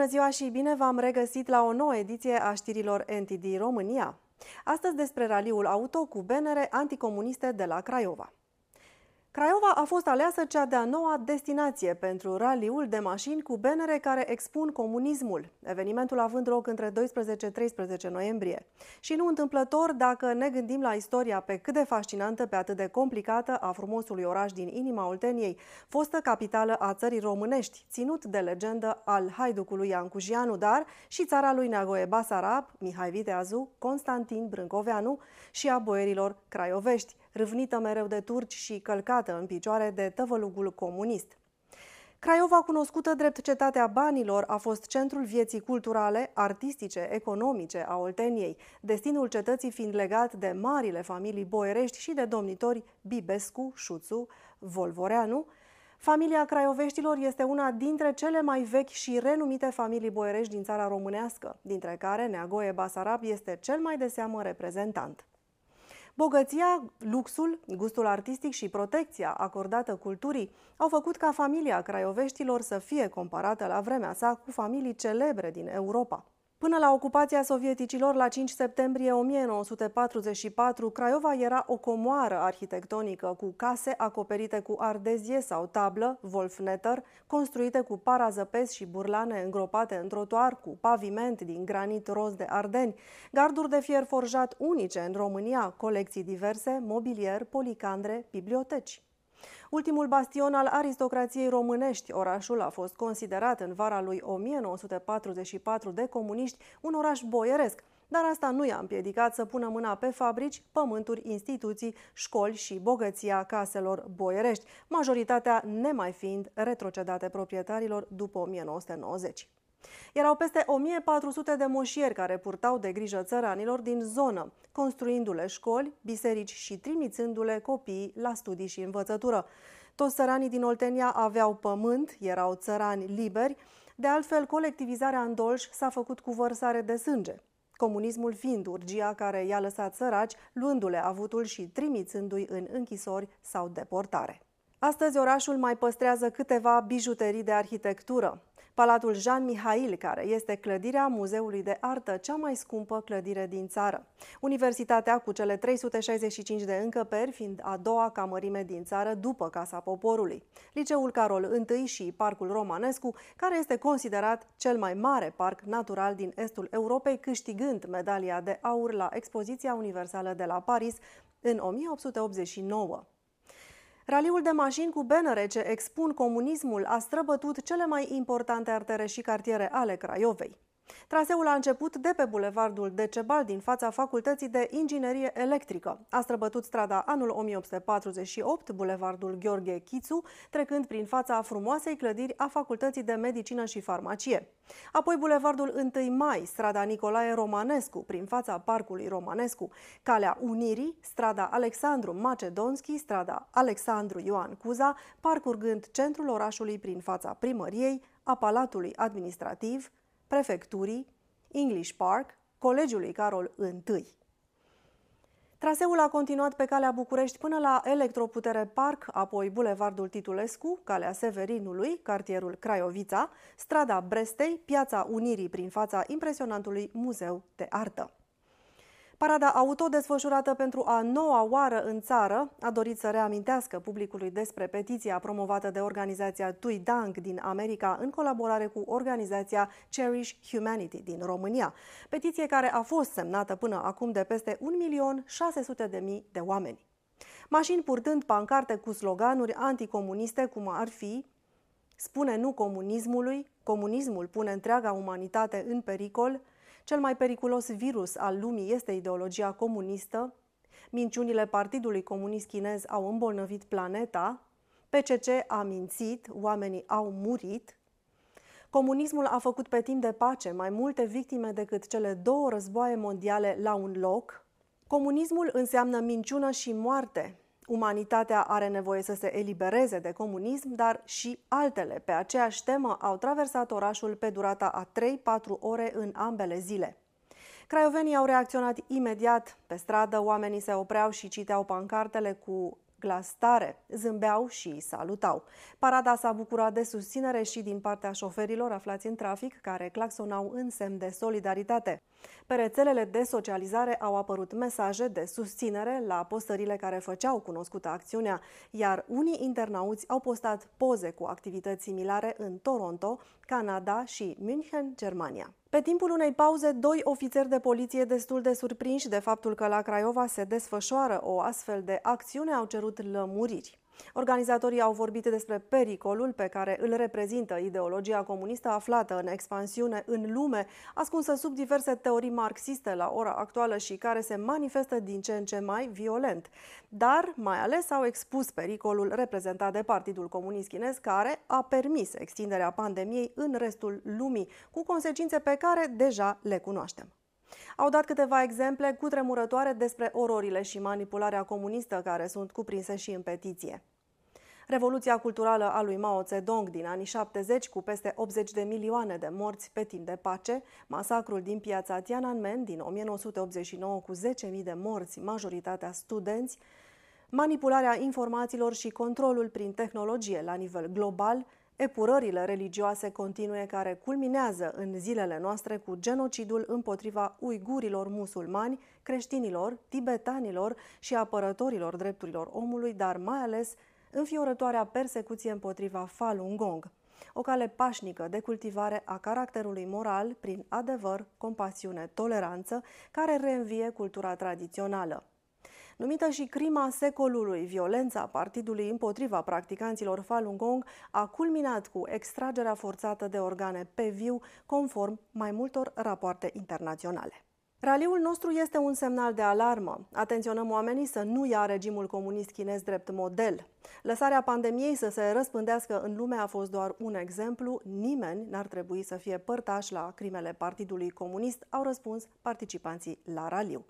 Bună ziua și bine v-am regăsit la o nouă ediție a știrilor NTD România. Astăzi despre raliul auto cu benere anticomuniste de la Craiova. Craiova a fost aleasă cea de-a noua destinație pentru raliul de mașini cu benere care expun comunismul, evenimentul având loc între 12-13 noiembrie. Și nu întâmplător dacă ne gândim la istoria pe cât de fascinantă, pe atât de complicată a frumosului oraș din inima Olteniei, fostă capitală a țării românești, ținut de legendă al haiducului Ian Cujianu, dar și țara lui Neagoe Basarab, Mihai Viteazu, Constantin Brâncoveanu și a boierilor craiovești râvnită mereu de turci și călcată în picioare de tăvălugul comunist. Craiova, cunoscută drept cetatea banilor, a fost centrul vieții culturale, artistice, economice a Olteniei, destinul cetății fiind legat de marile familii boierești și de domnitori Bibescu, Șuțu, Volvoreanu. Familia craioveștilor este una dintre cele mai vechi și renumite familii boierești din țara românească, dintre care Neagoe Basarab este cel mai de seamă reprezentant. Bogăția, luxul, gustul artistic și protecția acordată culturii au făcut ca familia craioveștilor să fie comparată la vremea sa cu familii celebre din Europa. Până la ocupația sovieticilor, la 5 septembrie 1944, Craiova era o comoară arhitectonică cu case acoperite cu ardezie sau tablă, Wolfnetter, construite cu parazăpezi și burlane îngropate în trotuar, cu paviment din granit roz de Ardeni, garduri de fier forjat unice în România, colecții diverse, mobilier, policandre, biblioteci. Ultimul bastion al aristocrației românești, orașul a fost considerat în vara lui 1944 de comuniști un oraș boieresc, dar asta nu i-a împiedicat să pună mâna pe fabrici, pământuri, instituții, școli și bogăția caselor boierești, majoritatea nemai fiind retrocedate proprietarilor după 1990. Erau peste 1400 de moșieri care purtau de grijă țăranilor din zonă, construindu-le școli, biserici și trimițându-le copiii la studii și învățătură. Toți țăranii din Oltenia aveau pământ, erau țărani liberi, de altfel colectivizarea în Dolj s-a făcut cu vărsare de sânge. Comunismul fiind urgia care i-a lăsat săraci, luându-le avutul și trimițându-i în închisori sau deportare. Astăzi orașul mai păstrează câteva bijuterii de arhitectură. Palatul Jean Mihail, care este clădirea Muzeului de Artă, cea mai scumpă clădire din țară. Universitatea, cu cele 365 de încăperi, fiind a doua camărime din țară după Casa Poporului. Liceul Carol I și Parcul Romanescu, care este considerat cel mai mare parc natural din estul Europei, câștigând medalia de aur la Expoziția Universală de la Paris în 1889. Raliul de mașini cu benere ce expun comunismul a străbătut cele mai importante artere și cartiere ale Craiovei. Traseul a început de pe bulevardul Decebal din fața Facultății de Inginerie Electrică. A străbătut strada anul 1848, bulevardul Gheorghe Chițu, trecând prin fața frumoasei clădiri a Facultății de Medicină și Farmacie. Apoi bulevardul 1 Mai, strada Nicolae Romanescu, prin fața Parcului Romanescu, Calea Unirii, strada Alexandru Macedonski, strada Alexandru Ioan Cuza, parcurgând centrul orașului prin fața primăriei, a Palatului Administrativ, prefecturii, English Park, Colegiului Carol I. Traseul a continuat pe calea București până la Electroputere Park, apoi Bulevardul Titulescu, calea Severinului, cartierul Craiovița, strada Brestei, piața Unirii prin fața impresionantului Muzeu de Artă. Parada auto desfășurată pentru a noua oară în țară a dorit să reamintească publicului despre petiția promovată de organizația Tui Dang din America în colaborare cu organizația Cherish Humanity din România. Petiție care a fost semnată până acum de peste 1.600.000 de oameni. Mașini purtând pancarte cu sloganuri anticomuniste cum ar fi Spune nu comunismului, comunismul pune întreaga umanitate în pericol, cel mai periculos virus al lumii este ideologia comunistă. Minciunile Partidului Comunist Chinez au îmbolnăvit planeta. PCC a mințit, oamenii au murit. Comunismul a făcut pe timp de pace mai multe victime decât cele două războaie mondiale la un loc. Comunismul înseamnă minciună și moarte. Umanitatea are nevoie să se elibereze de comunism, dar și altele pe aceeași temă au traversat orașul pe durata a 3-4 ore în ambele zile. Craiovenii au reacționat imediat. Pe stradă, oamenii se opreau și citeau pancartele cu glas tare, zâmbeau și salutau. Parada s-a bucurat de susținere și din partea șoferilor aflați în trafic, care claxonau în semn de solidaritate. Pe rețelele de socializare au apărut mesaje de susținere la postările care făceau cunoscută acțiunea, iar unii internauți au postat poze cu activități similare în Toronto, Canada și München, Germania. Pe timpul unei pauze, doi ofițeri de poliție destul de surprinși de faptul că la Craiova se desfășoară o astfel de acțiune au cerut lămuriri. Organizatorii au vorbit despre pericolul pe care îl reprezintă ideologia comunistă aflată în expansiune în lume, ascunsă sub diverse teorii marxiste la ora actuală și care se manifestă din ce în ce mai violent. Dar mai ales au expus pericolul reprezentat de Partidul Comunist Chinez, care a permis extinderea pandemiei în restul lumii, cu consecințe pe care deja le cunoaștem. Au dat câteva exemple cu tremurătoare despre ororile și manipularea comunistă care sunt cuprinse și în petiție. Revoluția culturală a lui Mao Zedong din anii 70, cu peste 80 de milioane de morți pe timp de pace, masacrul din piața Tiananmen din 1989 cu 10.000 de morți, majoritatea studenți, manipularea informațiilor și controlul prin tehnologie la nivel global, epurările religioase continue care culminează în zilele noastre cu genocidul împotriva uigurilor musulmani, creștinilor, tibetanilor și apărătorilor drepturilor omului, dar mai ales înfiorătoarea persecuție împotriva Falun Gong, o cale pașnică de cultivare a caracterului moral prin adevăr, compasiune, toleranță, care reînvie cultura tradițională. Numită și crima secolului, violența partidului împotriva practicanților Falun Gong a culminat cu extragerea forțată de organe pe viu, conform mai multor rapoarte internaționale. Raliul nostru este un semnal de alarmă. Atenționăm oamenii să nu ia regimul comunist chinez drept model. Lăsarea pandemiei să se răspândească în lume a fost doar un exemplu. Nimeni n-ar trebui să fie părtaș la crimele Partidului Comunist, au răspuns participanții la raliu.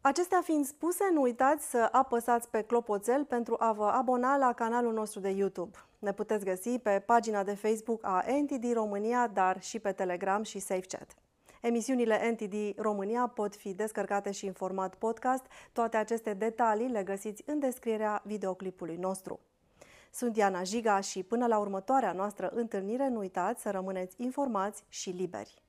Acestea fiind spuse, nu uitați să apăsați pe clopoțel pentru a vă abona la canalul nostru de YouTube. Ne puteți găsi pe pagina de Facebook a NTD România, dar și pe Telegram și SafeChat. Emisiunile NTD România pot fi descărcate și în format podcast. Toate aceste detalii le găsiți în descrierea videoclipului nostru. Sunt Diana Jiga și până la următoarea noastră întâlnire nu uitați să rămâneți informați și liberi.